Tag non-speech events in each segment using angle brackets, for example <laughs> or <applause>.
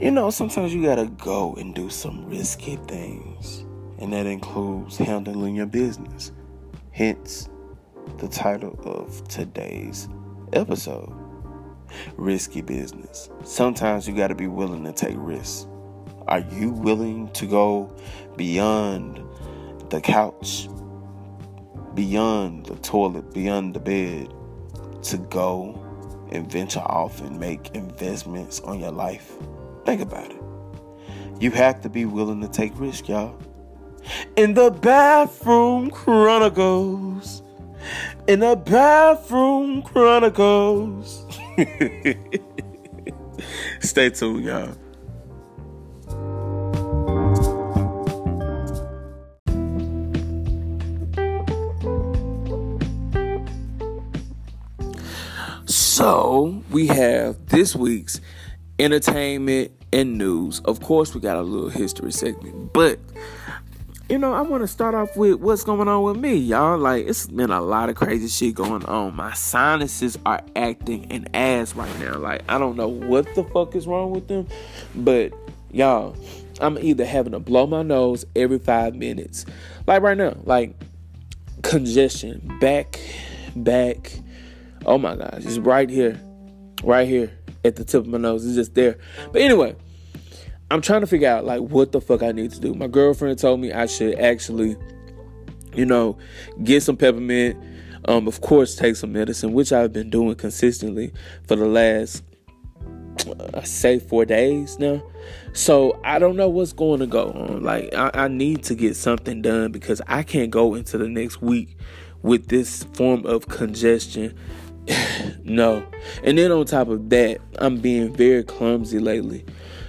you know, sometimes you gotta go and do some risky things, and that includes handling your business. Hence, the title of today's episode Risky Business. Sometimes you gotta be willing to take risks. Are you willing to go beyond the couch, beyond the toilet, beyond the bed to go and venture off and make investments on your life? Think about it. You have to be willing to take risks, y'all. In the bathroom chronicles. In the bathroom chronicles. <laughs> Stay tuned, y'all. So we have this week's entertainment and news. Of course, we got a little history segment, but you know, I want to start off with what's going on with me, y'all. Like, it's been a lot of crazy shit going on. My sinuses are acting an ass right now. Like, I don't know what the fuck is wrong with them, but y'all, I'm either having to blow my nose every five minutes, like right now, like congestion, back, back. Oh my gosh, it's right here, right here at the tip of my nose. It's just there. But anyway, I'm trying to figure out like what the fuck I need to do. My girlfriend told me I should actually, you know, get some peppermint. Um, of course, take some medicine, which I've been doing consistently for the last, I say, four days now. So I don't know what's going to go on. Like I, I need to get something done because I can't go into the next week with this form of congestion <sighs> no. And then on top of that, I'm being very clumsy lately.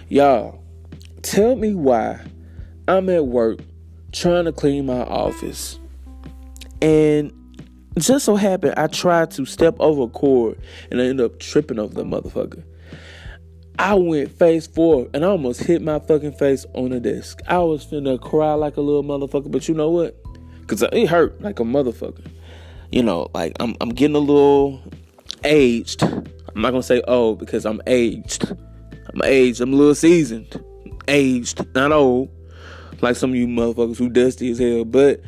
Y'all, tell me why I'm at work trying to clean my office. And just so happened I tried to step over a cord and I ended up tripping over the motherfucker. I went face forward and I almost hit my fucking face on the desk. I was finna cry like a little motherfucker, but you know what? Cause it hurt like a motherfucker you know, like I'm I'm getting a little aged. I'm not gonna say old because I'm aged. I'm aged. I'm a little seasoned. Aged, not old. Like some of you motherfuckers who dusty as hell. But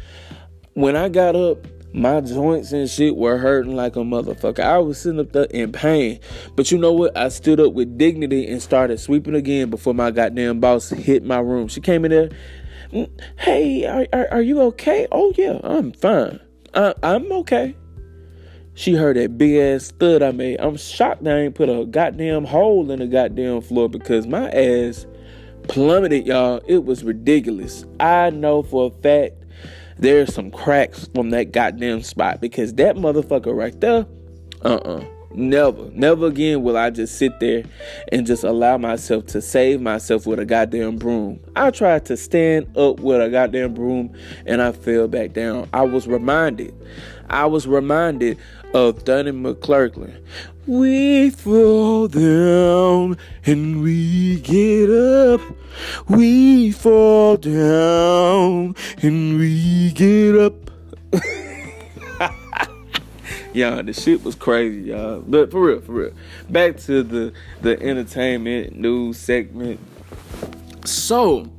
when I got up, my joints and shit were hurting like a motherfucker. I was sitting up there in pain. But you know what? I stood up with dignity and started sweeping again before my goddamn boss hit my room. She came in there. Mm, hey, are, are, are you okay? Oh, yeah, I'm fine. I, I'm okay. She heard that big ass thud I made. I'm shocked I ain't put a goddamn hole in the goddamn floor because my ass plummeted, y'all. It was ridiculous. I know for a fact there's some cracks from that goddamn spot because that motherfucker right there, uh uh-uh. uh Never, never again will I just sit there and just allow myself to save myself with a goddamn broom. I tried to stand up with a goddamn broom and I fell back down. I was reminded, I was reminded of Donnie McClurkin. We fall down and we get up. We fall down and we get up. <laughs> y'all, the shit was crazy, y'all. But for real, for real. Back to the the entertainment news segment. So,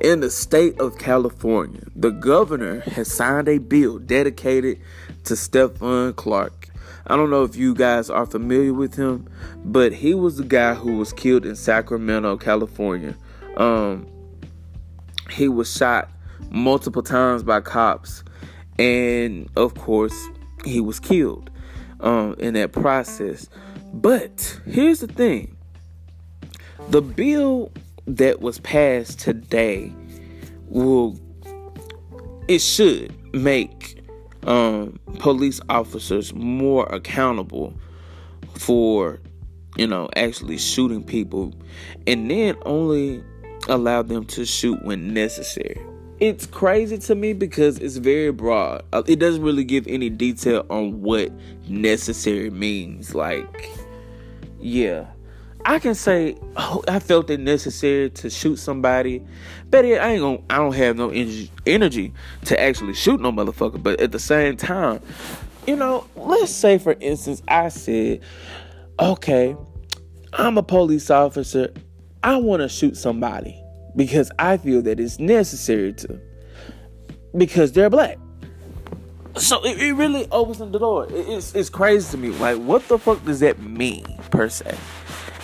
in the state of California, the governor has signed a bill dedicated to Stephon Clark. I don't know if you guys are familiar with him, but he was the guy who was killed in Sacramento, California. Um, he was shot multiple times by cops, and of course, he was killed um, in that process. But here's the thing the bill that was passed today will, it should make um, police officers more accountable for, you know, actually shooting people and then only allow them to shoot when necessary it's crazy to me because it's very broad. Uh, it doesn't really give any detail on what necessary means. Like, yeah, I can say oh, I felt it necessary to shoot somebody, but I ain't gonna. I don't have no energy, energy to actually shoot no motherfucker. But at the same time, you know, let's say for instance, I said, okay, I'm a police officer I want to shoot somebody because I feel that it's necessary to because they're black. So it, it really opens the door. It, it's it's crazy to me. Like, what the fuck does that mean per se?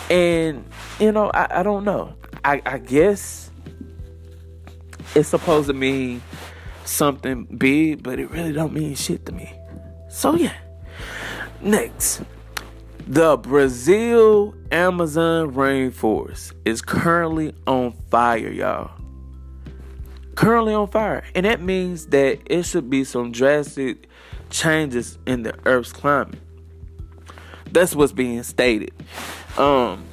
And you know, I, I don't know. I, I guess it's supposed to mean something big, but it really don't mean shit to me. So yeah. Next, the Brazil Amazon rainforest is currently on fire, y'all. Currently on fire. And that means that it should be some drastic changes in the Earth's climate. That's what's being stated. Um,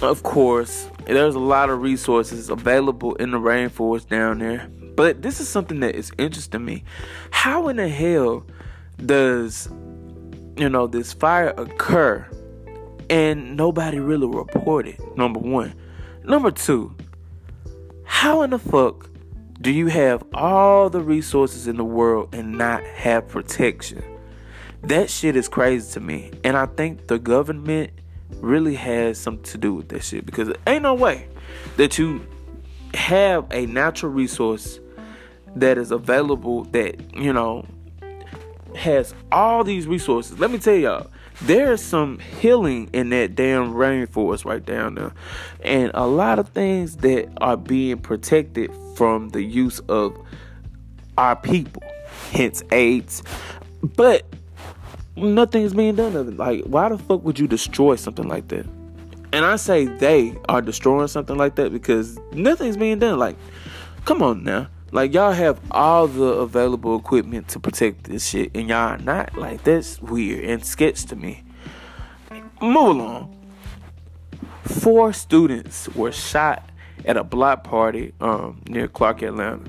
of course, there's a lot of resources available in the rainforest down there. But this is something that is interesting to me. How in the hell does you know this fire occur and nobody really reported? Number one. Number two, how in the fuck do you have all the resources in the world and not have protection? That shit is crazy to me. And I think the government really has something to do with that shit because ain't no way that you have a natural resource that is available that you know has all these resources. Let me tell y'all, there's some healing in that damn rainforest right down there, and a lot of things that are being protected from the use of our people, hence AIDS. But nothing is being done of it. Like, why the fuck would you destroy something like that? And I say they are destroying something like that because nothing's being done. Like, come on now. Like y'all have all the available equipment to protect this shit, and y'all not. Like that's weird and sketch to me. Move along. Four students were shot at a block party um, near Clark, Atlanta.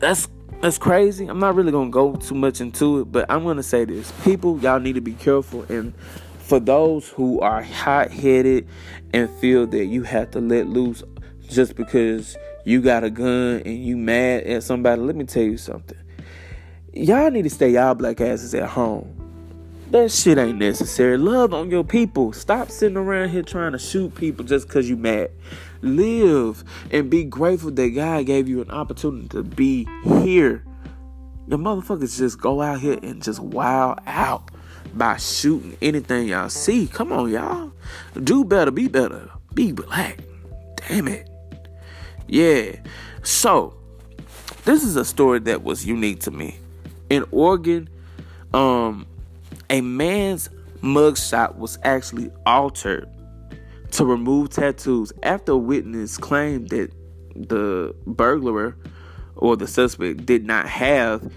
That's that's crazy. I'm not really gonna go too much into it, but I'm gonna say this: people, y'all need to be careful. And for those who are hot-headed and feel that you have to let loose just because you got a gun and you mad at somebody, let me tell you something. Y'all need to stay y'all black asses at home. That shit ain't necessary. Love on your people. Stop sitting around here trying to shoot people just because you mad live and be grateful that God gave you an opportunity to be here. The motherfuckers just go out here and just wow out by shooting anything y'all see. Come on, y'all. Do better, be better, be black. Damn it. Yeah. So, this is a story that was unique to me. In Oregon, um, a man's mugshot was actually altered to remove tattoos after a witness claimed that the burglar or the suspect did not have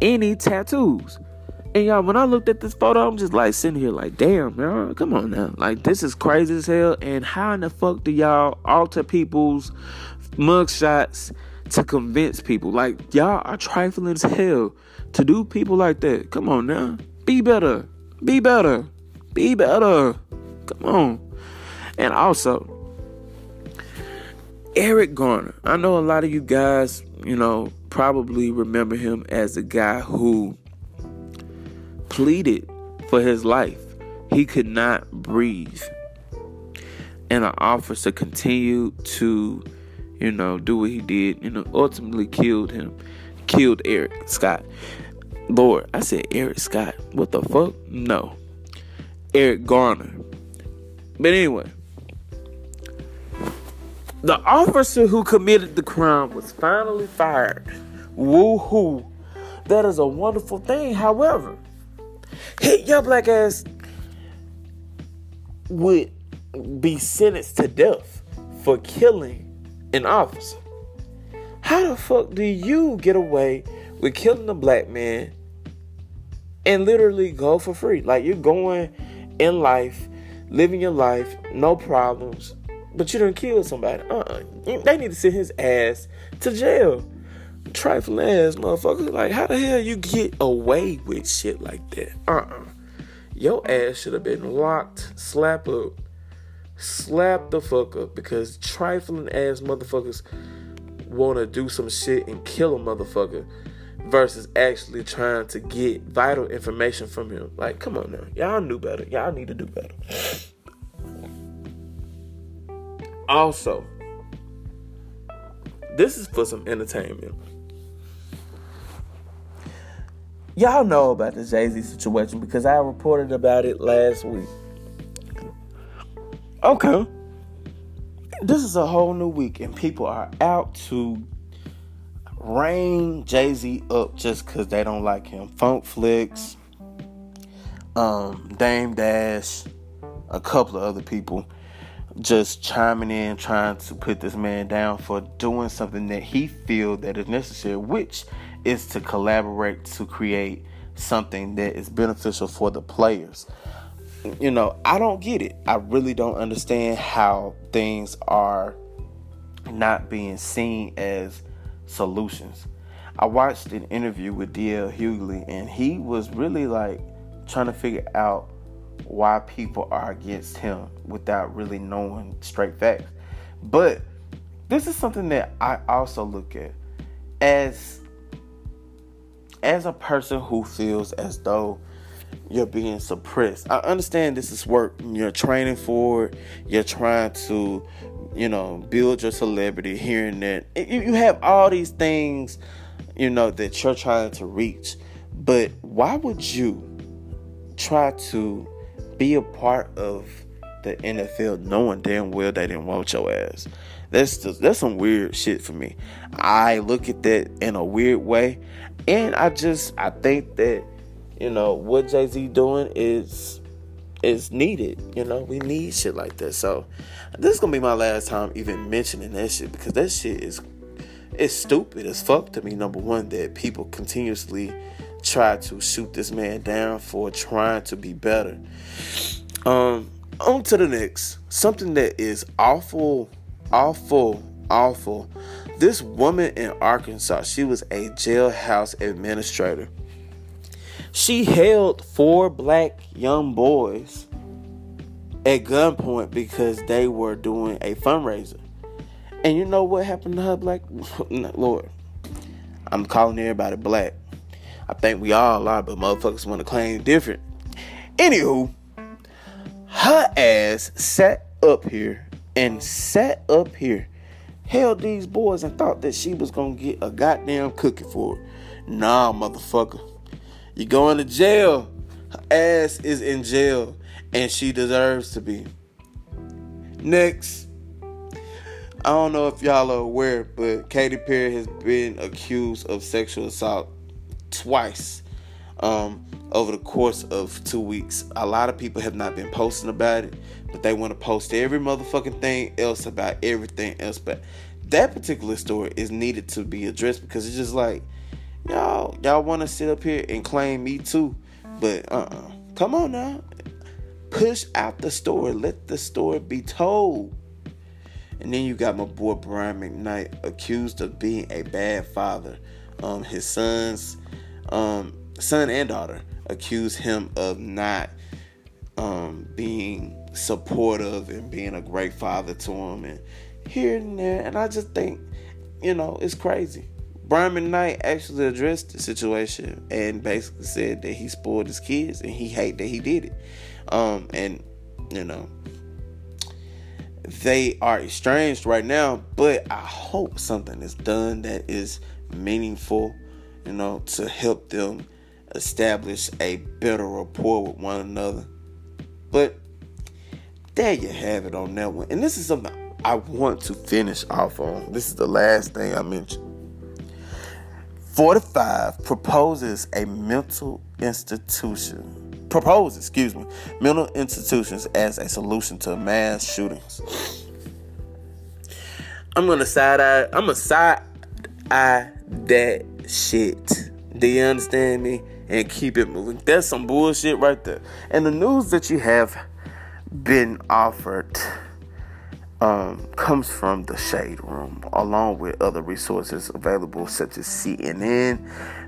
any tattoos. And y'all, when I looked at this photo, I'm just like sitting here like, damn, y'all, come on now. Like, this is crazy as hell. And how in the fuck do y'all alter people's mugshots to convince people? Like, y'all are trifling as hell to do people like that. Come on now. Be better. Be better. Be better. Come on. And also, Eric Garner. I know a lot of you guys, you know, probably remember him as a guy who pleaded for his life. He could not breathe. And an officer continued to, you know, do what he did, you know, ultimately killed him, killed Eric Scott. Lord, I said Eric Scott. What the fuck? No. Eric Garner. But anyway, the officer who committed the crime was finally fired. Woohoo. That is a wonderful thing. However, hit your black ass would be sentenced to death for killing an officer. How the fuck do you get away with killing a black man and literally go for free? Like you're going in life, living your life, no problems, but you done killed somebody. Uh-uh. They need to send his ass to jail. Trifling ass motherfucker. Like, how the hell you get away with shit like that? Uh-uh. Your ass should have been locked, slap up, slap the fuck up because trifling ass motherfuckers want to do some shit and kill a motherfucker versus actually trying to get vital information from him. Like, come on now. Y'all knew better. Y'all need to do better. Also, this is for some entertainment. Y'all know about the Jay Z situation because I reported about it last week. Okay. This is a whole new week, and people are out to rain Jay Z up just because they don't like him. Funk Flex, um, Dame Dash, a couple of other people just chiming in, trying to put this man down for doing something that he feel that is necessary, which is to collaborate to create something that is beneficial for the players. You know, I don't get it. I really don't understand how things are not being seen as solutions. I watched an interview with DL Hughley and he was really like trying to figure out why people are against him without really knowing straight facts. But this is something that I also look at as as a person who feels as though you're being suppressed. I understand this is work. You're training for. You're trying to, you know, build your celebrity here and there. You have all these things, you know, that you're trying to reach. But why would you try to be a part of the NFL knowing damn well they didn't want your ass. That's just, that's some weird shit for me. I look at that in a weird way, and I just I think that you know what Jay Z doing is is needed. You know we need shit like that. So this is gonna be my last time even mentioning that shit because that shit is it's stupid as fuck to me. Number one, that people continuously try to shoot this man down for trying to be better. Um, on to the next. Something that is awful, awful, awful. This woman in Arkansas, she was a jailhouse administrator. She held four black young boys at gunpoint because they were doing a fundraiser. And you know what happened to her black <laughs> Lord? I'm calling everybody black. I think we all are, but motherfuckers want to claim different. Anywho, her ass sat up here and sat up here, held these boys and thought that she was gonna get a goddamn cookie for it. Nah, motherfucker. You going to jail. Her ass is in jail and she deserves to be. Next. I don't know if y'all are aware, but Katy Perry has been accused of sexual assault twice um, over the course of two weeks. A lot of people have not been posting about it, but they want to post every motherfucking thing else about everything else. But that particular story is needed to be addressed because it's just like y'all y'all want to sit up here and claim me too, but uh uh-uh. come on now, push out the story. Let the story be told. And then you got my boy Brian McKnight accused of being a bad father. Um, his sons um, son and daughter accuse him of not um, being supportive and being a great father to him and here and there. And I just think, you know, it's crazy. Brian Knight actually addressed the situation and basically said that he spoiled his kids and he hate that he did it. Um, and you know, they are estranged right now, but I hope something is done that is meaningful you know, to help them establish a better rapport with one another. But there you have it on that one. And this is something I want to finish off on. This is the last thing I mentioned. 45 proposes a mental institution. Proposes, excuse me, mental institutions as a solution to mass shootings. I'm gonna side eye. I'm gonna side eye that shit. Do you understand me? And keep it moving. That's some bullshit right there. And the news that you have been offered um, comes from the Shade Room, along with other resources available such as CNN,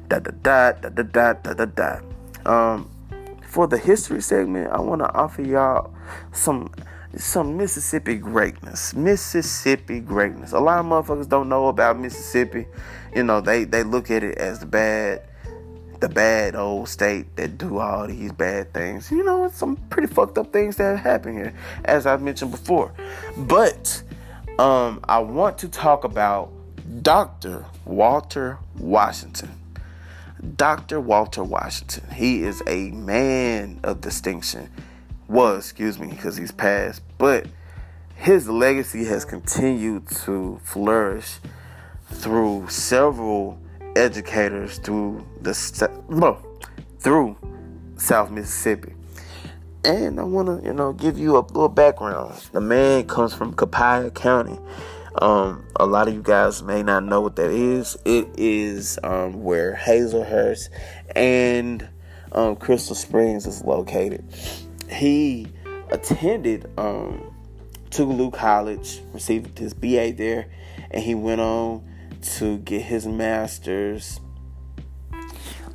da da da da da da da da da. Um, for the history segment, I want to offer y'all some some Mississippi greatness. Mississippi greatness. A lot of motherfuckers don't know about Mississippi. You know, they, they look at it as the bad, the bad old state that do all these bad things. You know, some pretty fucked up things that happen here, as I've mentioned before. But um, I want to talk about Dr. Walter Washington. Dr. Walter Washington. He is a man of distinction. Was, excuse me, because he's passed, but his legacy has continued to flourish through several educators through the no, through South Mississippi. And I want to, you know, give you a little background. The man comes from Copiah County. Um, a lot of you guys may not know what that is. It is um, where Hazlehurst and um, Crystal Springs is located. He attended um, Tougaloo College, received his BA there, and he went on to get his master's.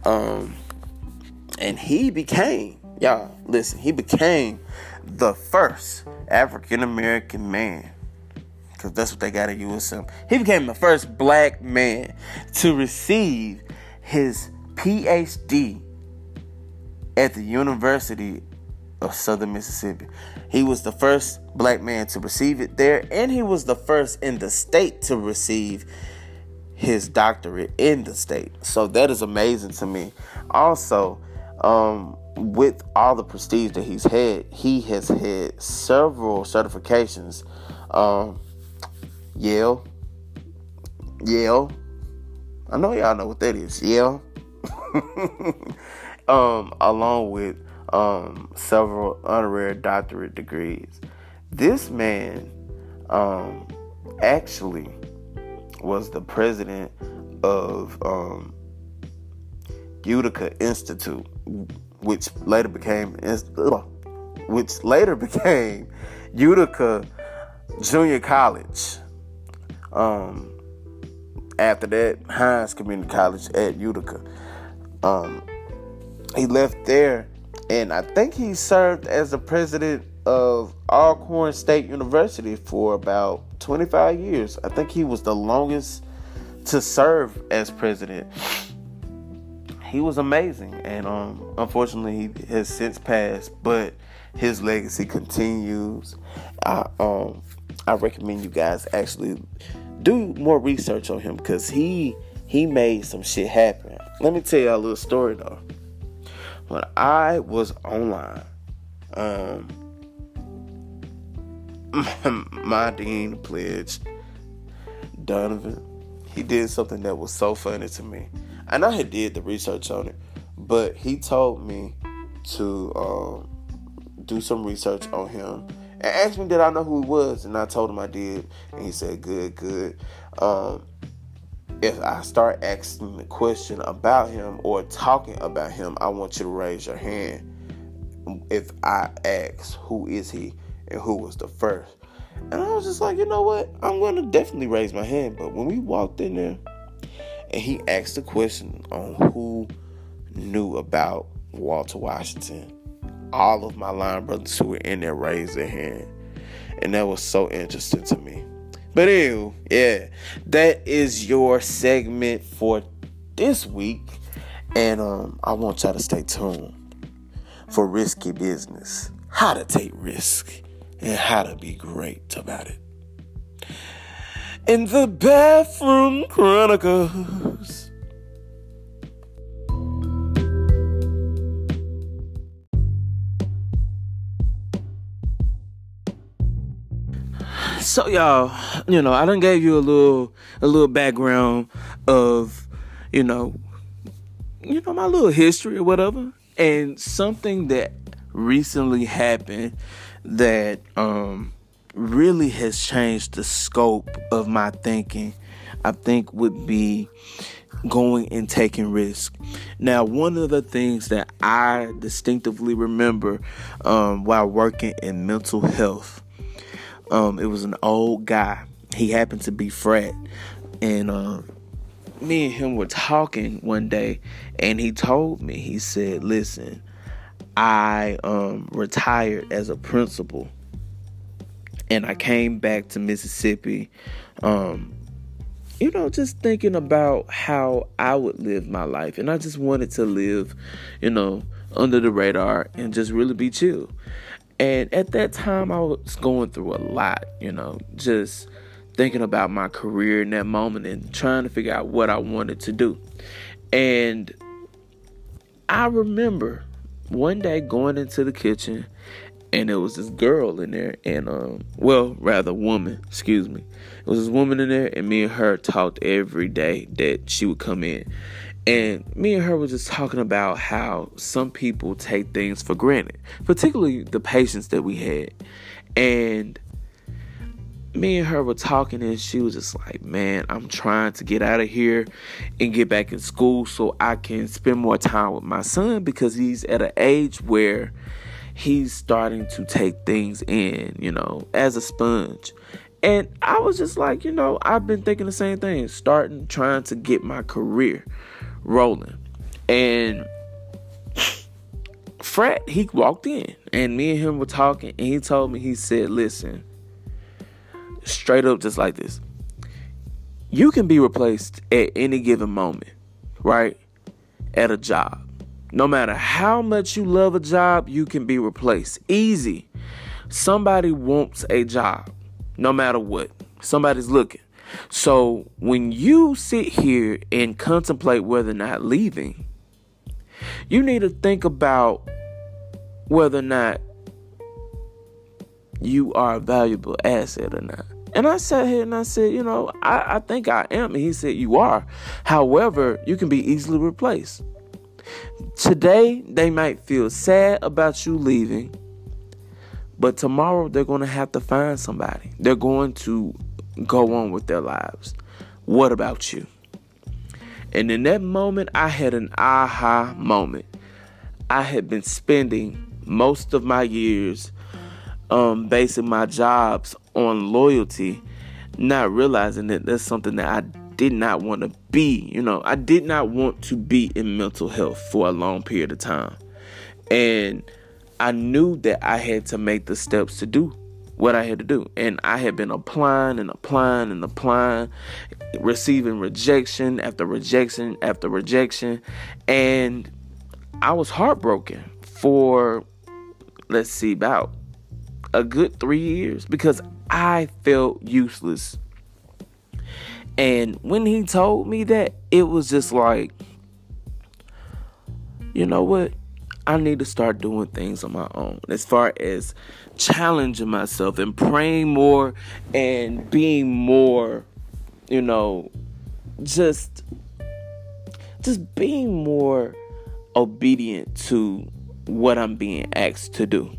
Um, and he became, y'all, listen, he became the first African American man, because that's what they got at USM. He became the first black man to receive his PhD at the University of Southern Mississippi. He was the first black man to receive it there, and he was the first in the state to receive his doctorate in the state. So that is amazing to me. Also, um, with all the prestige that he's had, he has had several certifications. Um, Yale, Yale. I know y'all know what that is. Yale. <laughs> um, along with um, several honorary doctorate degrees. This man um, actually was the president of um, Utica Institute, which later became which later <laughs> became Utica Junior College. Um, after that, Hinds Community College at Utica. Um, he left there, and I think he served as the president of Alcorn State University for about 25 years. I think he was the longest to serve as president. He was amazing, and um, unfortunately, he has since passed. But his legacy continues. I um, I recommend you guys actually do more research on him because he he made some shit happen. Let me tell you a little story though. When I was online, um, <laughs> my dean pledge, Donovan, he did something that was so funny to me. And I had did the research on it, but he told me to um, do some research on him and asked me did I know who he was, and I told him I did, and he said good, good. Um, if I start asking the question about him or talking about him, I want you to raise your hand. If I ask who is he, and who was the first. And I was just like, you know what? I'm to definitely raise my hand. But when we walked in there and he asked the question on who knew about Walter Washington, all of my line brothers who were in there raised their hand. And that was so interesting to me. But ew, yeah, that is your segment for this week. And um, I want y'all to stay tuned for risky business. How to take risk and how to be great about it. In the Bathroom Chronicles. So y'all, you know, I done gave you a little a little background of, you know, you know, my little history or whatever. And something that recently happened that um, really has changed the scope of my thinking, I think would be going and taking risk. Now, one of the things that I distinctively remember um, while working in mental health, um, it was an old guy. He happened to be frat, and uh, me and him were talking one day, and he told me, he said, "Listen." I um, retired as a principal and I came back to Mississippi, um, you know, just thinking about how I would live my life. And I just wanted to live, you know, under the radar and just really be chill. And at that time, I was going through a lot, you know, just thinking about my career in that moment and trying to figure out what I wanted to do. And I remember one day going into the kitchen and there was this girl in there and um well rather woman excuse me. It was this woman in there and me and her talked every day that she would come in. And me and her were just talking about how some people take things for granted particularly the patients that we had. And me and her were talking and she was just like man i'm trying to get out of here and get back in school so i can spend more time with my son because he's at an age where he's starting to take things in, you know, as a sponge. And I was just like, you know, I've been thinking the same thing, starting trying to get my career rolling. And Fred, he walked in and me and him were talking and he told me, he said, listen, straight up just like this. You can be replaced at any given moment, right? At a job. No matter how much you love a job, you can be replaced. Easy. Somebody wants a job, no matter what. Somebody's looking. So when you sit here and contemplate whether or not leaving, you need to think about whether or not you are a valuable asset or not. And I sat here and I said, you know, I, I think I am. And he said, you are. However, you can be easily replaced. Today, they might feel sad about you leaving, but tomorrow they're going to have to find somebody. They're going to go on with their lives. What about you? And in that moment, I had an aha moment. I had been spending most of my years um, basing my jobs on loyalty, not realizing that that's something that I did not want to be, you know, I did not want to be in mental health for a long period of time. And I knew that I had to make the steps to do what I had to do. And I had been applying and applying and applying, receiving rejection after rejection after rejection. And I was heartbroken for, let's see, about a good three years because I felt useless and when he told me that, it was just like, you know what? I need to start doing things on my own as far as challenging myself and praying more and being more, you know, just just being more obedient to what I'm being asked to do.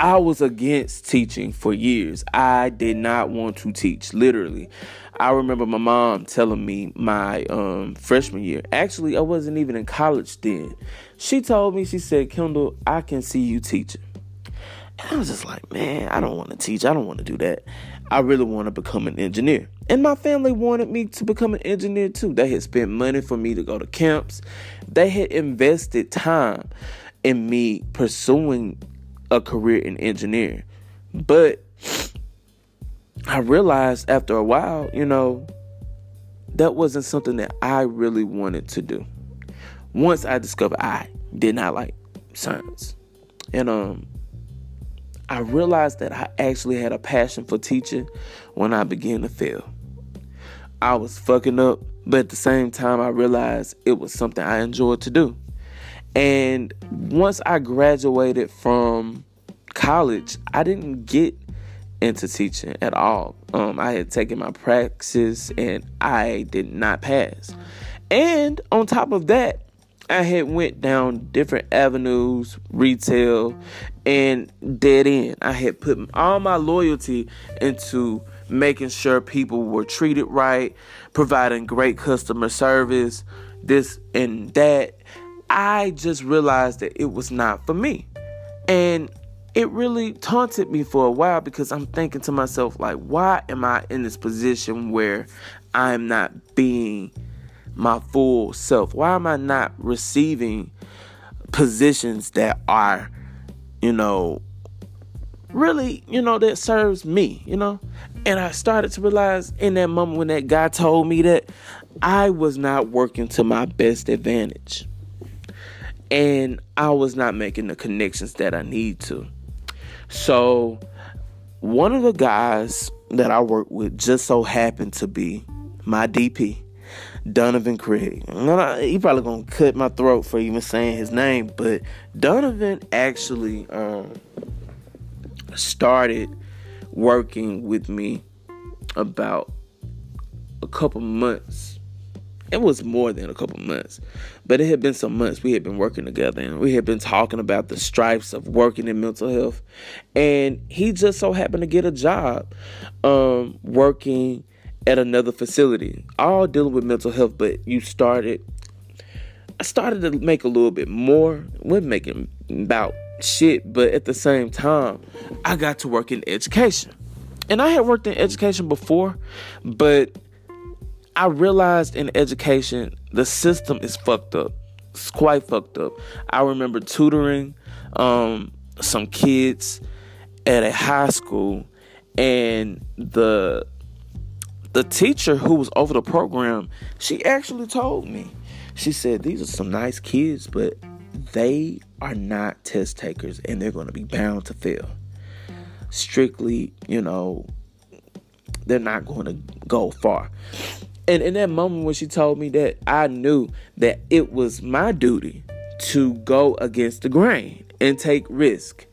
I was against teaching for years. I did not want to teach, literally. I remember my mom telling me my um, freshman year. Actually, I wasn't even in college then. She told me, she said, Kendall, I can see you teaching. And I was just like, man, I don't want to teach. I don't want to do that. I really want to become an engineer. And my family wanted me to become an engineer too. They had spent money for me to go to camps. They had invested time in me pursuing a career in engineering. But I realized after a while, you know, that wasn't something that I really wanted to do. Once I discovered I did not like science. And um I realized that I actually had a passion for teaching when I began to fail. I was fucking up, but at the same time I realized it was something I enjoyed to do. And once I graduated from college, I didn't get into teaching at all. Um, I had taken my praxis and I did not pass. And on top of that, I had went down different avenues, retail, and dead end. I had put all my loyalty into making sure people were treated right, providing great customer service, this and that. I just realized that it was not for me. And it really taunted me for a while because I'm thinking to myself, like, why am I in this position where I'm not being my full self? Why am I not receiving positions that are, you know, really, you know, that serves me, you know? And I started to realize in that moment when that guy told me that I was not working to my best advantage. And I was not making the connections that I need to. So one of the guys that I worked with just so happened to be my DP, Donovan Craig. He probably gonna cut my throat for even saying his name, but Donovan actually um, started working with me about a couple months. It was more than a couple months, but it had been some months we had been working together and we had been talking about the stripes of working in mental health. And he just so happened to get a job um, working at another facility, all dealing with mental health. But you started, I started to make a little bit more. We're making about shit, but at the same time, I got to work in education. And I had worked in education before, but I realized in education the system is fucked up. It's quite fucked up. I remember tutoring um, some kids at a high school, and the the teacher who was over the program, she actually told me. She said, "These are some nice kids, but they are not test takers, and they're going to be bound to fail. Strictly, you know, they're not going to go far." And in that moment when she told me that, I knew that it was my duty to go against the grain and take risk.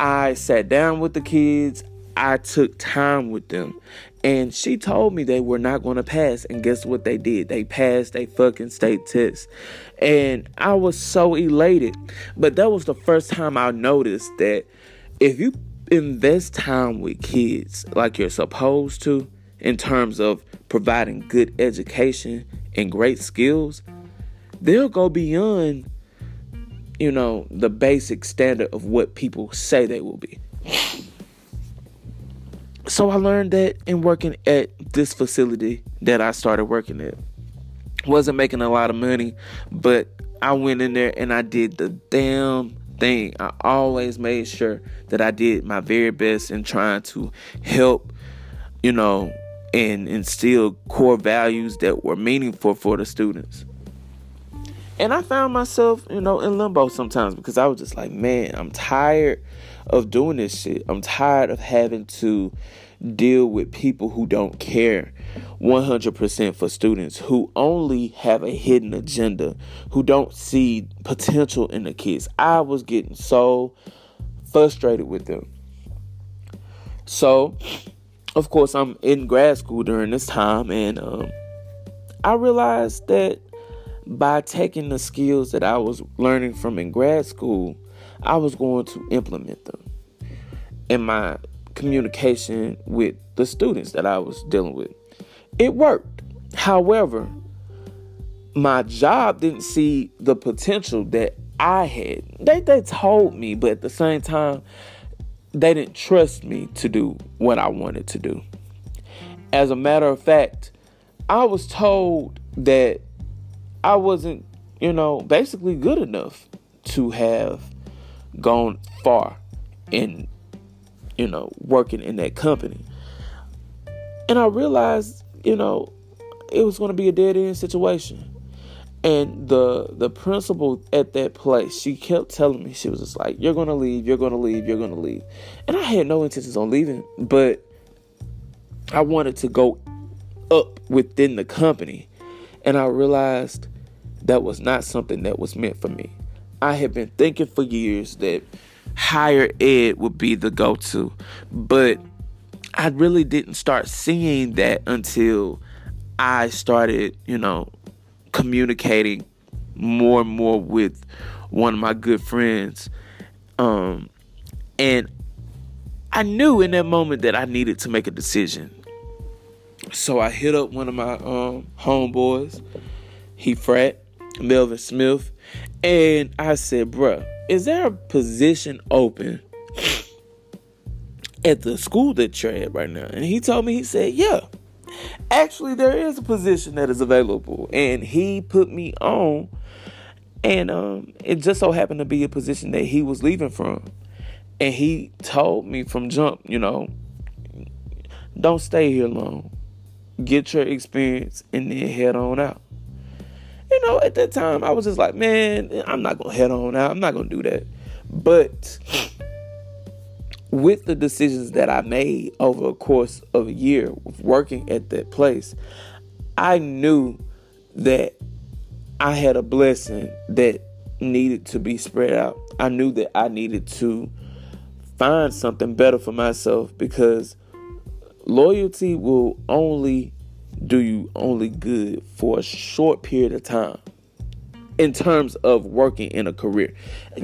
I sat down with the kids. I took time with them. And she told me they were not going to pass. And guess what they did? They passed a fucking state test. And I was so elated. But that was the first time I noticed that if you invest time with kids like you're supposed to, in terms of providing good education and great skills, they'll go beyond, you know, the basic standard of what people say they will be. So I learned that in working at this facility that I started working at. Wasn't making a lot of money, but I went in there and I did the damn thing. I always made sure that I did my very best in trying to help, you know, and instill core values that were meaningful for the students. And I found myself, you know, in limbo sometimes because I was just like, man, I'm tired of doing this shit. I'm tired of having to deal with people who don't care 100% for students, who only have a hidden agenda, who don't see potential in the kids. I was getting so frustrated with them. So, of course, I'm in grad school during this time, and um, I realized that by taking the skills that I was learning from in grad school, I was going to implement them in my communication with the students that I was dealing with. It worked. However, my job didn't see the potential that I had. They they told me, but at the same time, they didn't trust me to do what I wanted to do. As a matter of fact, I was told that I wasn't, you know, basically good enough to have gone far in, you know, working in that company. And I realized, you know, it was going to be a dead end situation. And the the principal at that place, she kept telling me, she was just like, You're gonna leave, you're gonna leave, you're gonna leave. And I had no intentions on leaving, but I wanted to go up within the company. And I realized that was not something that was meant for me. I had been thinking for years that higher ed would be the go to, but I really didn't start seeing that until I started, you know, communicating more and more with one of my good friends. Um, and I knew in that moment that I needed to make a decision. So I hit up one of my um, homeboys, he frat, Melvin Smith, and I said, bruh, is there a position open at the school that you're at right now? And he told me, he said, yeah. Actually, there is a position that is available, and he put me on, and um, it just so happened to be a position that he was leaving from, and he told me from jump, you know, don't stay here long, get your experience, and then head on out. You know, at that time, I was just like, man, I'm not gonna head on out. I'm not gonna do that. But with the decisions that I made over a course of a year working at that place, I knew that I had a blessing that needed to be spread out. I knew that I needed to find something better for myself because loyalty will only do you only good for a short period of time in terms of working in a career.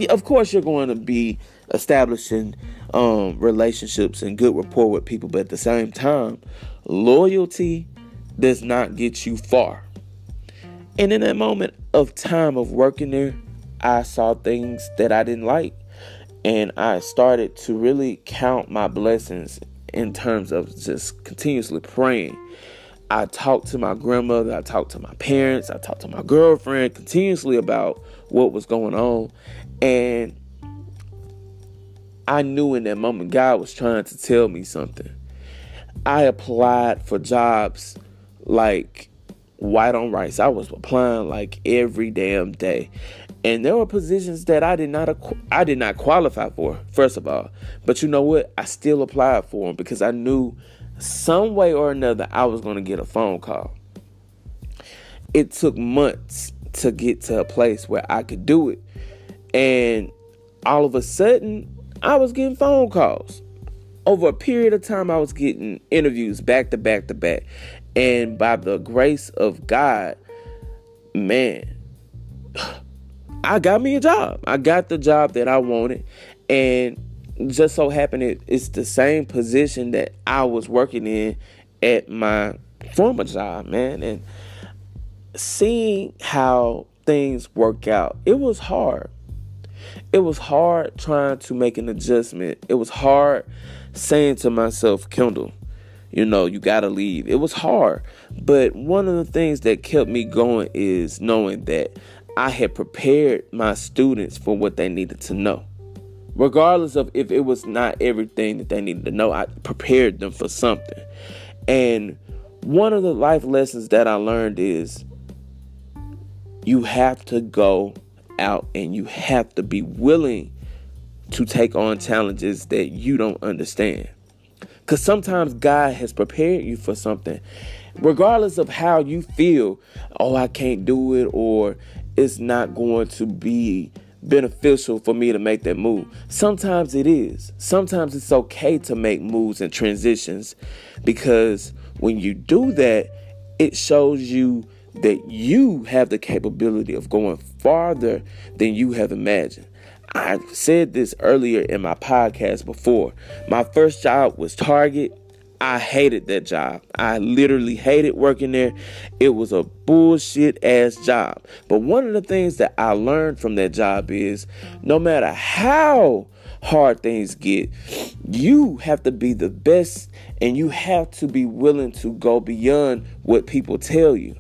Of course, you're going to be establishing um, relationships and good rapport with people, but at the same time, loyalty does not get you far. And in that moment of time of working there, I saw things that I didn't like. And I started to really count my blessings in terms of just continuously praying. I talked to my grandmother, I talked to my parents, I talked to my girlfriend continuously about what was going on. And I knew in that moment God was trying to tell me something. I applied for jobs like white on rice. I was applying like every damn day. And there were positions that I did not I did not qualify for, first of all. But you know what? I still applied for them because I knew some way or another I was going to get a phone call. It took months to get to a place where I could do it. And all of a sudden, I was getting phone calls. Over a period of time, I was getting interviews back to back to back. And by the grace of God, man, <sighs> I got me a job. I got the job that I wanted. And just so happened it, it's the same position that I was working in at my former job, man. And seeing how things work out, it was hard. It was hard trying to make an adjustment. It was hard saying to myself, Kendall, you know, you got to leave. It was hard. But one of the things that kept me going is knowing that I had prepared my students for what they needed to know. Regardless of if it was not everything that they needed to know, I prepared them for something. And one of the life lessons that I learned is you have to go out and you have to be willing to take on challenges that you don't understand. Because sometimes God has prepared you for something, regardless of how you feel. Oh, I can't do it, or it's not going to be beneficial for me to make that move. Sometimes it is. Sometimes it's okay to make moves and transitions because when you do that, it shows you that you have the capability of going farther than you have imagined. I said this earlier in my podcast before. My first job was Target. I hated that job. I literally hated working there. It was a bullshit ass job. But one of the things that I learned from that job is no matter how hard things get, you have to be the best and you have to be willing to go beyond what people tell you.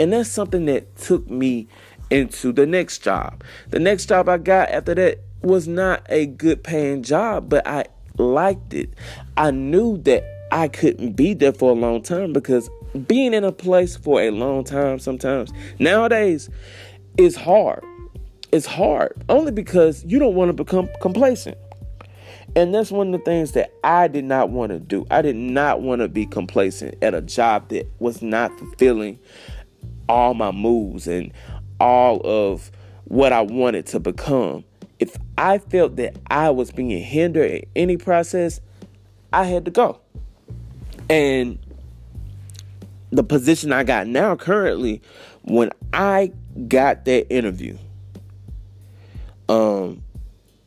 And that's something that took me into the next job. The next job I got after that was not a good paying job, but I liked it. I knew that I couldn't be there for a long time because being in a place for a long time sometimes nowadays is hard. It's hard only because you don't want to become complacent. And that's one of the things that I did not want to do. I did not want to be complacent at a job that was not fulfilling all my moves and all of what I wanted to become. If I felt that I was being hindered in any process, I had to go. And the position I got now currently, when I got that interview, um,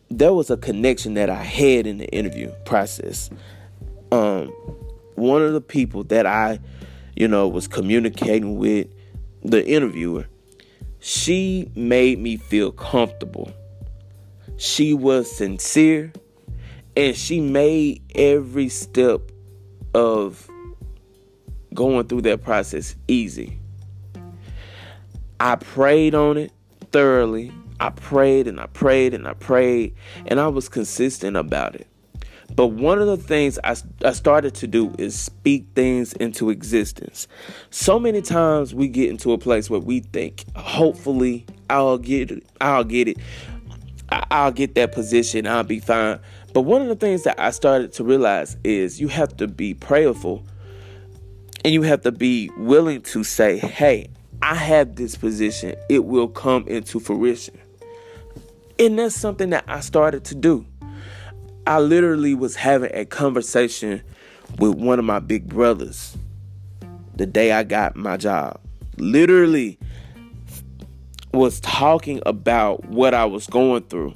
there was a connection that I had in the interview process. Um, one of the people that I, you know, was communicating with, the interviewer, she made me feel comfortable. She was sincere and she made every step of going through that process easy. I prayed on it thoroughly. I prayed and I prayed and I prayed, and I was consistent about it. But one of the things I, I started to do is speak things into existence. So many times we get into a place where we think, hopefully, I'll get it. I'll get it. I'll get that position. I'll be fine. But one of the things that I started to realize is you have to be prayerful and you have to be willing to say, hey, I have this position, it will come into fruition. And that's something that I started to do. I literally was having a conversation with one of my big brothers the day I got my job. Literally was talking about what I was going through.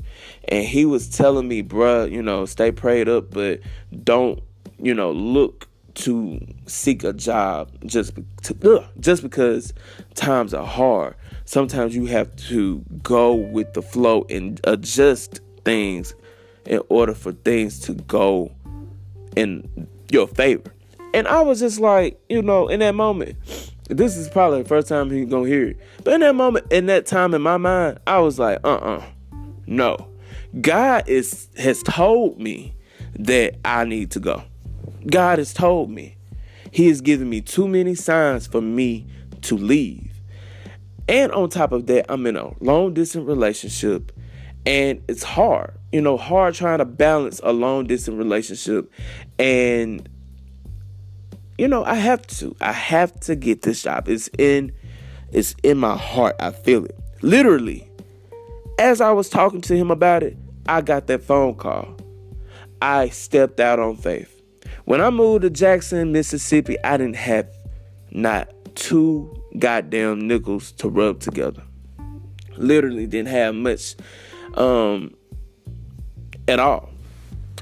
And he was telling me, bruh, you know, stay prayed up, but don't, you know, look to seek a job just to, ugh, just because times are hard. Sometimes you have to go with the flow and adjust things in order for things to go in your favor. And I was just like, you know, in that moment, this is probably the first time he's gonna hear it. But in that moment, in that time in my mind, I was like, uh-uh, no. God is has told me that I need to go. God has told me. He has given me too many signs for me to leave. And on top of that, I'm in a long distance relationship and it's hard. You know, hard trying to balance a long distance relationship and you know, I have to. I have to get this job. It's in it's in my heart. I feel it. Literally. As I was talking to him about it, I got that phone call. I stepped out on faith. When I moved to Jackson, Mississippi, I didn't have not two goddamn nickels to rub together. Literally didn't have much um at all.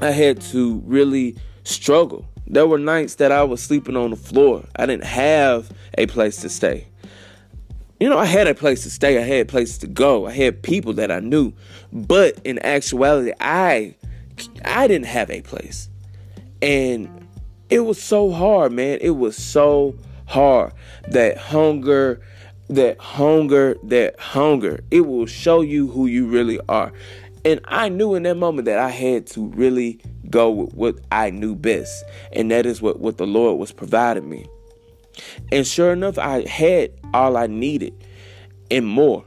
I had to really struggle there were nights that I was sleeping on the floor. I didn't have a place to stay. You know, I had a place to stay. I had places to go. I had people that I knew. But in actuality, I I didn't have a place. And it was so hard, man. It was so hard. That hunger, that hunger, that hunger. It will show you who you really are. And I knew in that moment that I had to really go with what I knew best. And that is what, what the Lord was providing me. And sure enough, I had all I needed and more.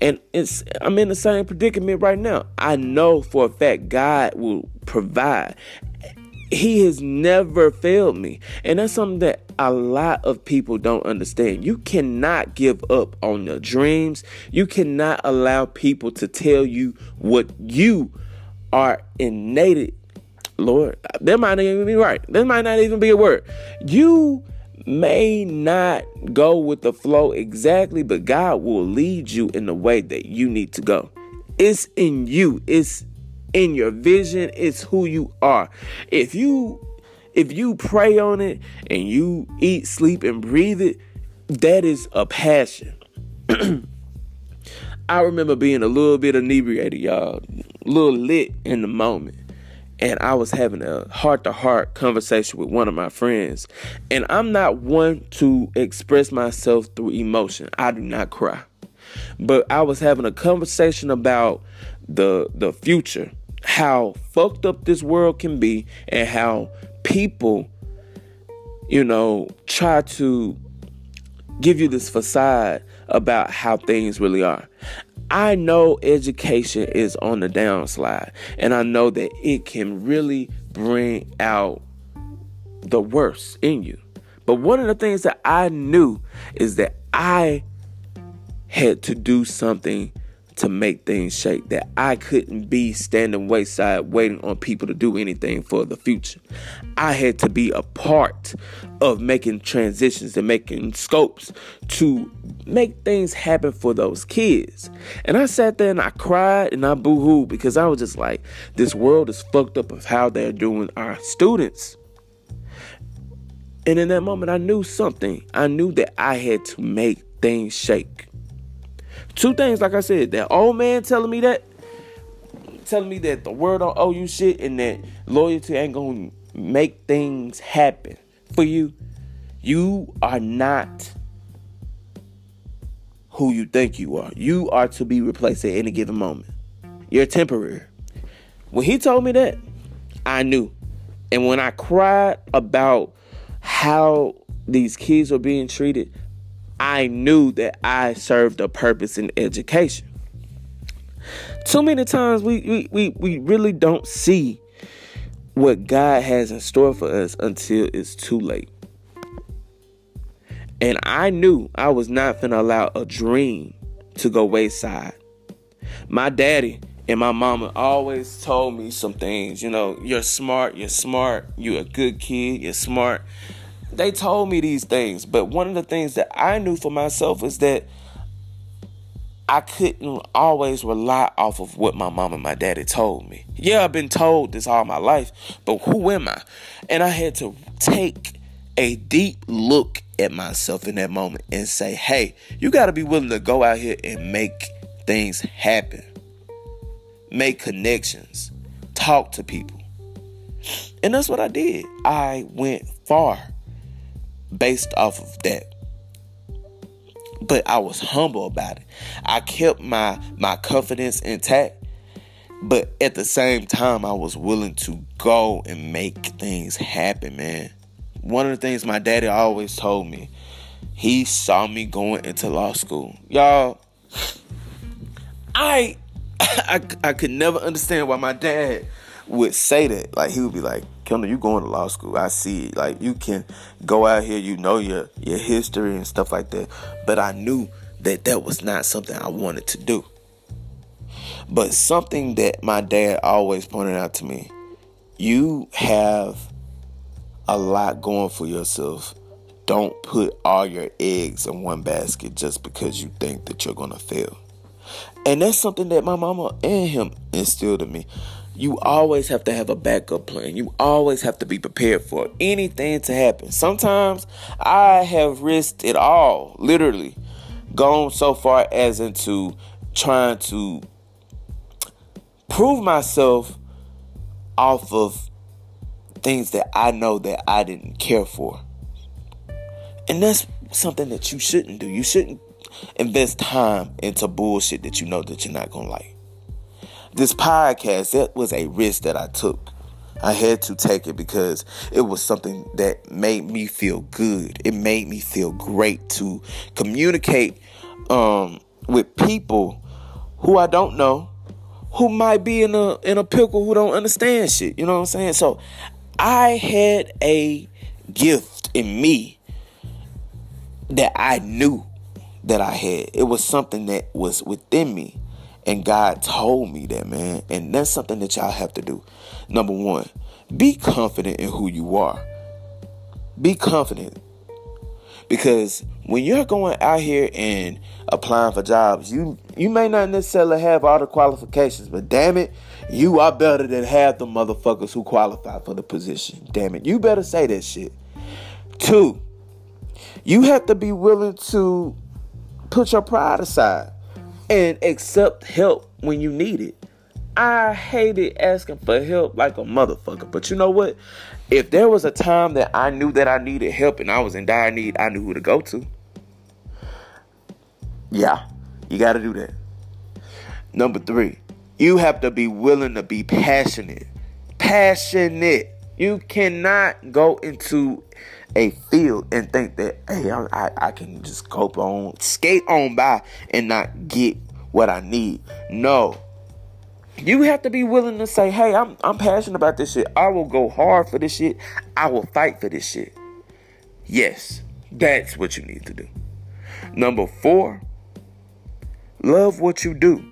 And it's I'm in the same predicament right now. I know for a fact God will provide. He has never failed me. And that's something that a lot of people don't understand. You cannot give up on your dreams. You cannot allow people to tell you what you are innate. Lord, that might not even be right. That might not even be a word. You may not go with the flow exactly, but God will lead you in the way that you need to go. It's in you. It's in your vision. It's who you are. If you if you pray on it and you eat, sleep, and breathe it, that is a passion. <clears throat> I remember being a little bit inebriated, y'all, a little lit in the moment. And I was having a heart to heart conversation with one of my friends. And I'm not one to express myself through emotion, I do not cry. But I was having a conversation about the the future how fucked up this world can be and how people, you know, try to give you this facade about how things really are. I know education is on the downslide, and I know that it can really bring out the worst in you. But one of the things that I knew is that I had to do something to make things shake. That I couldn't be standing wayside waiting on people to do anything for the future. I had to be a part of making transitions and making scopes to make things happen for those kids. And I sat there and I cried and I boo hoo because I was just like, this world is fucked up of how they're doing our students. And in that moment, I knew something. I knew that I had to make things shake. Two things, like I said, that old man telling me that, telling me that the world don't owe you shit and that loyalty ain't gonna make things happen for you. You are not who you think you are. You are to be replaced at any given moment. You're temporary. When he told me that, I knew. And when I cried about how these kids are being treated, I knew that I served a purpose in education. Too many times we, we, we, we really don't see what God has in store for us until it's too late. And I knew I was not to allow a dream to go wayside. My daddy and my mama always told me some things. You know, you're smart, you're smart, you're a good kid, you're smart. They told me these things, but one of the things that I knew for myself is that I couldn't always rely off of what my mom and my daddy told me. Yeah, I've been told this all my life, but who am I? And I had to take a deep look at myself in that moment and say, hey, you got to be willing to go out here and make things happen, make connections, talk to people. And that's what I did. I went far based off of that but I was humble about it. I kept my my confidence intact, but at the same time I was willing to go and make things happen, man. One of the things my daddy always told me, he saw me going into law school. Y'all, I <laughs> I, I could never understand why my dad would say that. Like he would be like, Kendall, you going to law school. I see it. Like you can go out here, you know your your history and stuff like that. But I knew that that was not something I wanted to do. But something that my dad always pointed out to me, you have a lot going for yourself. Don't put all your eggs in one basket just because you think that you're going to fail. And that's something that my mama and him instilled in me you always have to have a backup plan. You always have to be prepared for anything to happen. Sometimes I have risked it all, literally, gone so far as into trying to prove myself off of things that I know that I didn't care for. And that's something that you shouldn't do. You shouldn't invest time into bullshit that you know that you're not going to like this podcast, that was a risk that I took. I had to take it because it was something that made me feel good. It made me feel great to communicate um, with people who I don't know, who might be in a in a pickle who don't understand shit. You know what I'm saying? So I had a gift in me that I knew that I had. It was something that was within me. And God told me that, man. And that's something that y'all have to do. Number one, be confident in who you are. Be confident. Because when you're going out here and applying for jobs, you you may not necessarily have all the qualifications, but damn it, you are better than half the motherfuckers who qualify for the position. Damn it. You better say that shit. Two, you have to be willing to put your pride aside and accept help when you need it. I hated asking for help like a motherfucker. But you know what? If there was a time that I knew that I needed help and I was in dire need, I knew who to go to. Yeah, you got to do that. Number three, you have to be willing to be passionate. Passionate. You cannot go into a field and think that hey I, I, can just go on skate on by and not get what I need. No. You have to be willing to say, hey, I'm I'm passionate about this shit. I will go hard for this shit. I will fight for this shit. Yes, that's what you need to do. Number four, love what you do.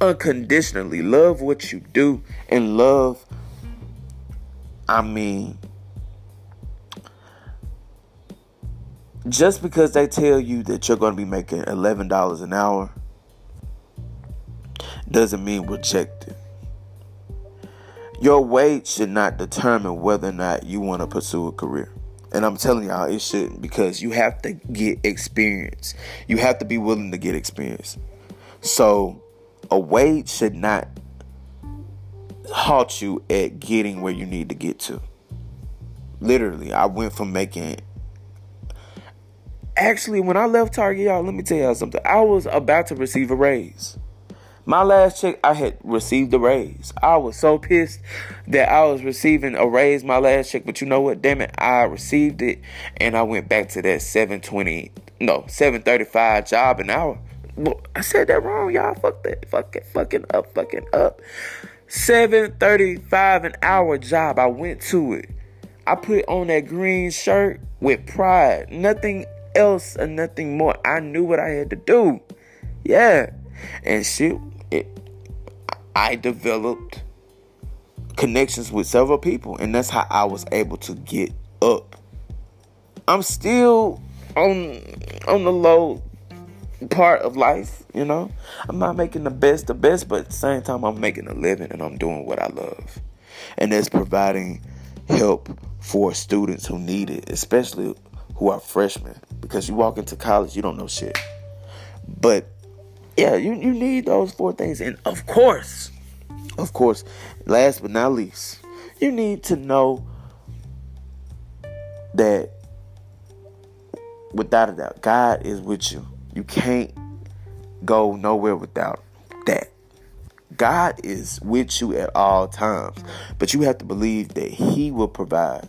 Unconditionally love what you do and love I mean just because they tell you that you're going to be making $11 an hour doesn't mean reject it. Your wage should not determine whether or not you want to pursue a career. And I'm telling y'all, it shouldn't because you have to get experience. You have to be willing to get experience. So, a wage should not halt you at getting where you need to get to. Literally, I went from making actually, when I left Target, y'all, let me tell y'all something. I was about to receive a raise. My last check, I had received a raise. I was so pissed that I was receiving a raise my last check, but you know what? Damn it, I received it and I went back to that 720, no, 735 job an hour. well, I said that wrong, y'all. Fuck that. Fucking fucking up, fucking up. 735 an hour job. I went to it. I put on that green shirt with pride. Nothing else and nothing more. I knew what I had to do. Yeah. And shit, it, I developed connections with several people. And that's how I was able to get up. I'm still on on the low part of life, you know. I'm not making the best the best, but at the same time I'm making a living and I'm doing what I love. And that's providing help for students who need it, especially who are freshmen. Because you walk into college, you don't know shit. But yeah, you, you need those four things. And of course, of course, last but not least, you need to know that without a doubt, God is with you. You can't go nowhere without that. God is with you at all times, but you have to believe that He will provide.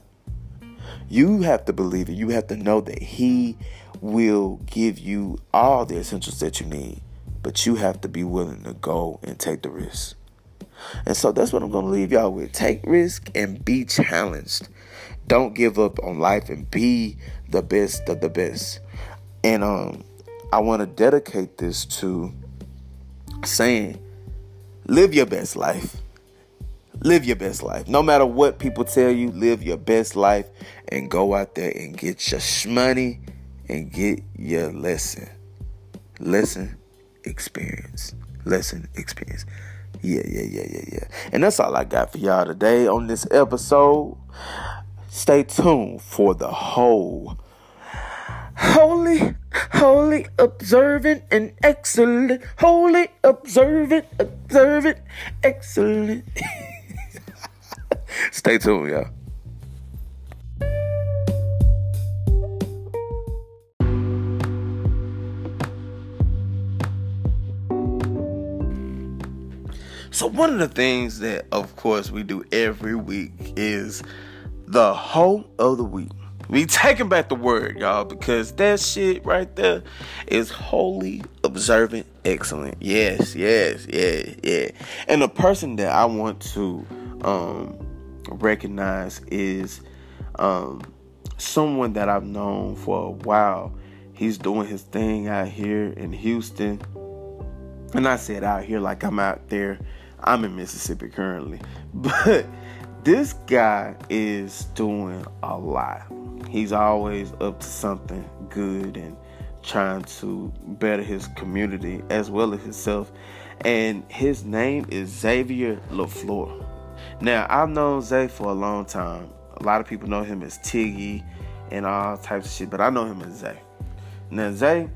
You have to believe it. You have to know that He will give you all the essentials that you need, but you have to be willing to go and take the risk. And so that's what I'm going to leave y'all with. Take risk and be challenged. Don't give up on life and be the best of the best. And um I want to dedicate this to saying live your best life. Live your best life. No matter what people tell you, live your best life and go out there and get your money and get your lesson. Lesson experience. Lesson experience. Yeah, yeah, yeah, yeah, yeah. And that's all I got for y'all today on this episode. Stay tuned for the whole holy, holy, observant, and excellent. Holy, observant, observant, excellent. <laughs> <laughs> Stay tuned, y'all. So one of the things that of course we do every week is the whole of the week. We taking back the word, y'all, because that shit right there is holy, observant, excellent. Yes, yes, yeah, yeah. And the person that I want to um, recognize is um, someone that I've known for a while. He's doing his thing out here in Houston. And I said out here like I'm out there I'm in Mississippi currently. <laughs> But this guy is doing a lot. He's always up to something good and trying to better his community as well as himself. And his name is Xavier LaFleur. Now, I've known Zay for a long time. A lot of people know him as Tiggy and all types of shit, but I know him as Zay. Now, Zay,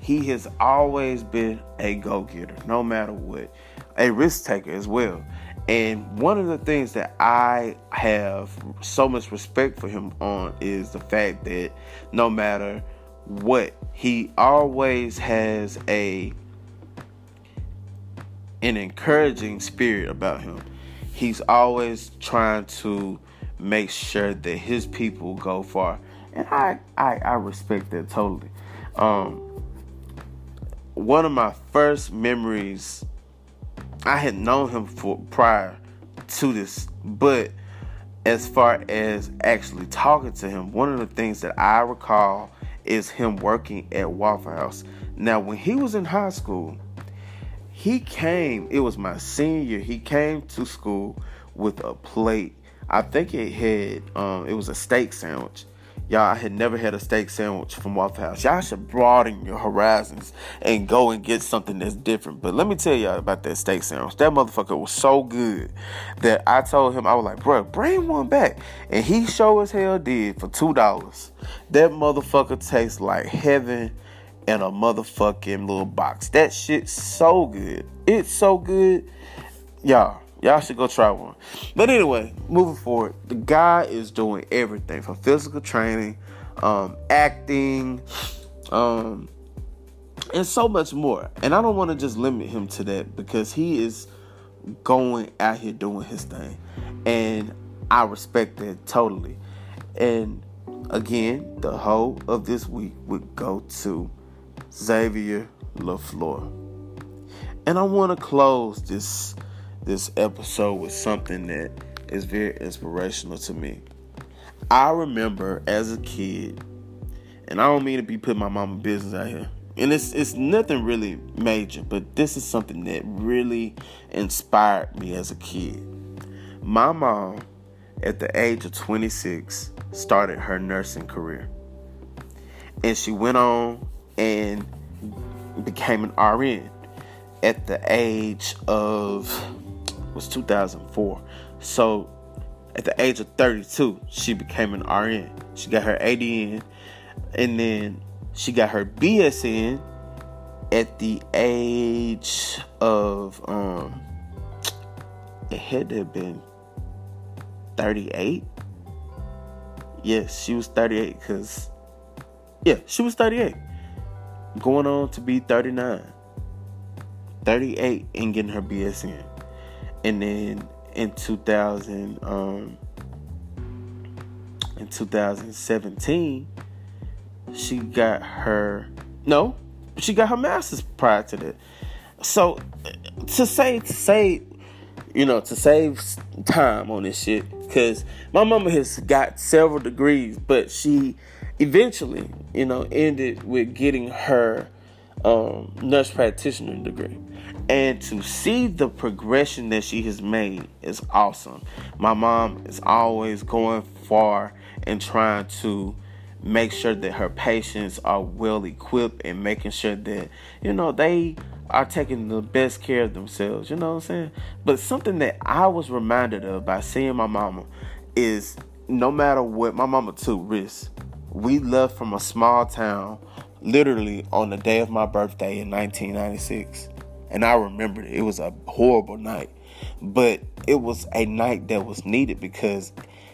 he has always been a go getter, no matter what a risk taker as well. And one of the things that I have so much respect for him on is the fact that no matter what, he always has a an encouraging spirit about him. He's always trying to make sure that his people go far. And I I, I respect that totally. Um, one of my first memories I had known him for prior to this, but as far as actually talking to him, one of the things that I recall is him working at Waffle House. Now, when he was in high school, he came, it was my senior, he came to school with a plate. I think it had um, it was a steak sandwich Y'all, I had never had a steak sandwich from Waffle House. Y'all should broaden your horizons and go and get something that's different. But let me tell y'all about that steak sandwich. That motherfucker was so good that I told him, I was like, bro, bring one back. And he sure as hell did for $2. That motherfucker tastes like heaven in a motherfucking little box. That shit's so good. It's so good. Y'all, Y'all should go try one. But anyway, moving forward, the guy is doing everything from physical training, um, acting, um, and so much more. And I don't want to just limit him to that because he is going out here doing his thing. And I respect that totally. And again, the whole of this week would go to Xavier LaFleur. And I want to close this this episode with something that is very inspirational to me. I remember as a kid, and I don't mean to be putting my mama business out here. And it's it's nothing really major, but this is something that really inspired me as a kid. My mom, at the age of 26, started her nursing career. And she went on and became an RN at the age of was 2004. So at the age of 32, she became an RN. She got her ADN and then she got her BSN at the age of um it had to have been 38. Yes, she was 38 because yeah, she was 38. Going on to be 39. 38 and getting her BSN. And then in 2000 um in 2017 she got her no she got her master's prior to that so to say to say you know to save time on this shit because my mama has got several degrees but she eventually you know ended with getting her um, nurse practitioner degree. And to see the progression that she has made is awesome. My mom is always going far and trying to make sure that her patients are well equipped and making sure that you know they are taking the best care of themselves you know what i'm saying? But something that i was reminded of by seeing my mama is no matter what my mama took risks we left from a small town literally on the day of my birthday in 1996 and i remember it, it was a horrible night but it was a night that was needed because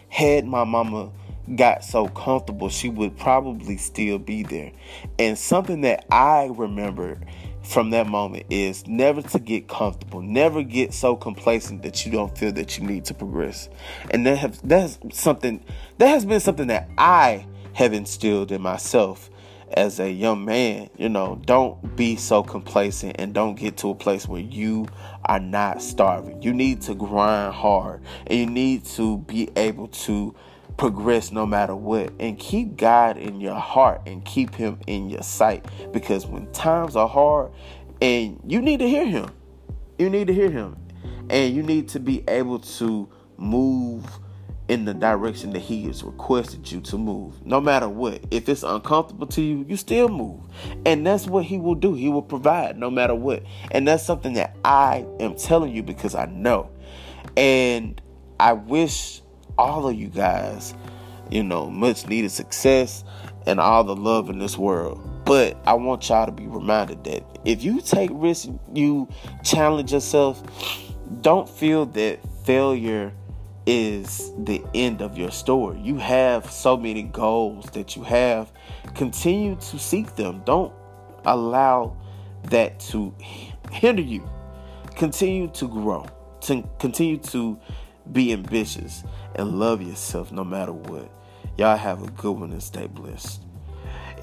had my mama got so comfortable, she would probably still be there. And something that I remember from that moment is never to get comfortable, never get so complacent that you don't feel that you need to progress. And that have that's something that has been something that I have instilled in myself as a young man, you know, don't be so complacent and don't get to a place where you are not starving. You need to grind hard and you need to be able to progress no matter what and keep God in your heart and keep him in your sight because when times are hard and you need to hear him you need to hear him and you need to be able to move in the direction that he has requested you to move. No matter what if it's uncomfortable to you you still move. And that's what he will do. He will provide no matter what. And that's something that i am telling you because i know. And i wish all of you guys, you know, much needed success and all the love in this world. But I want y'all to be reminded that if you take risks, you challenge yourself, don't feel that failure is the end of your story. You have so many goals that you have. Continue to seek them. Don't allow that to hinder you. Continue to grow. To continue to be ambitious and love yourself no matter what. Y'all have a good one and stay blessed.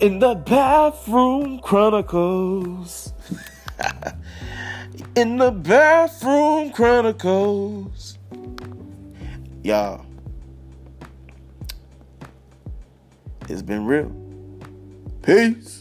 In the bathroom chronicles. <laughs> In the bathroom chronicles. Y'all. It's been real. Peace.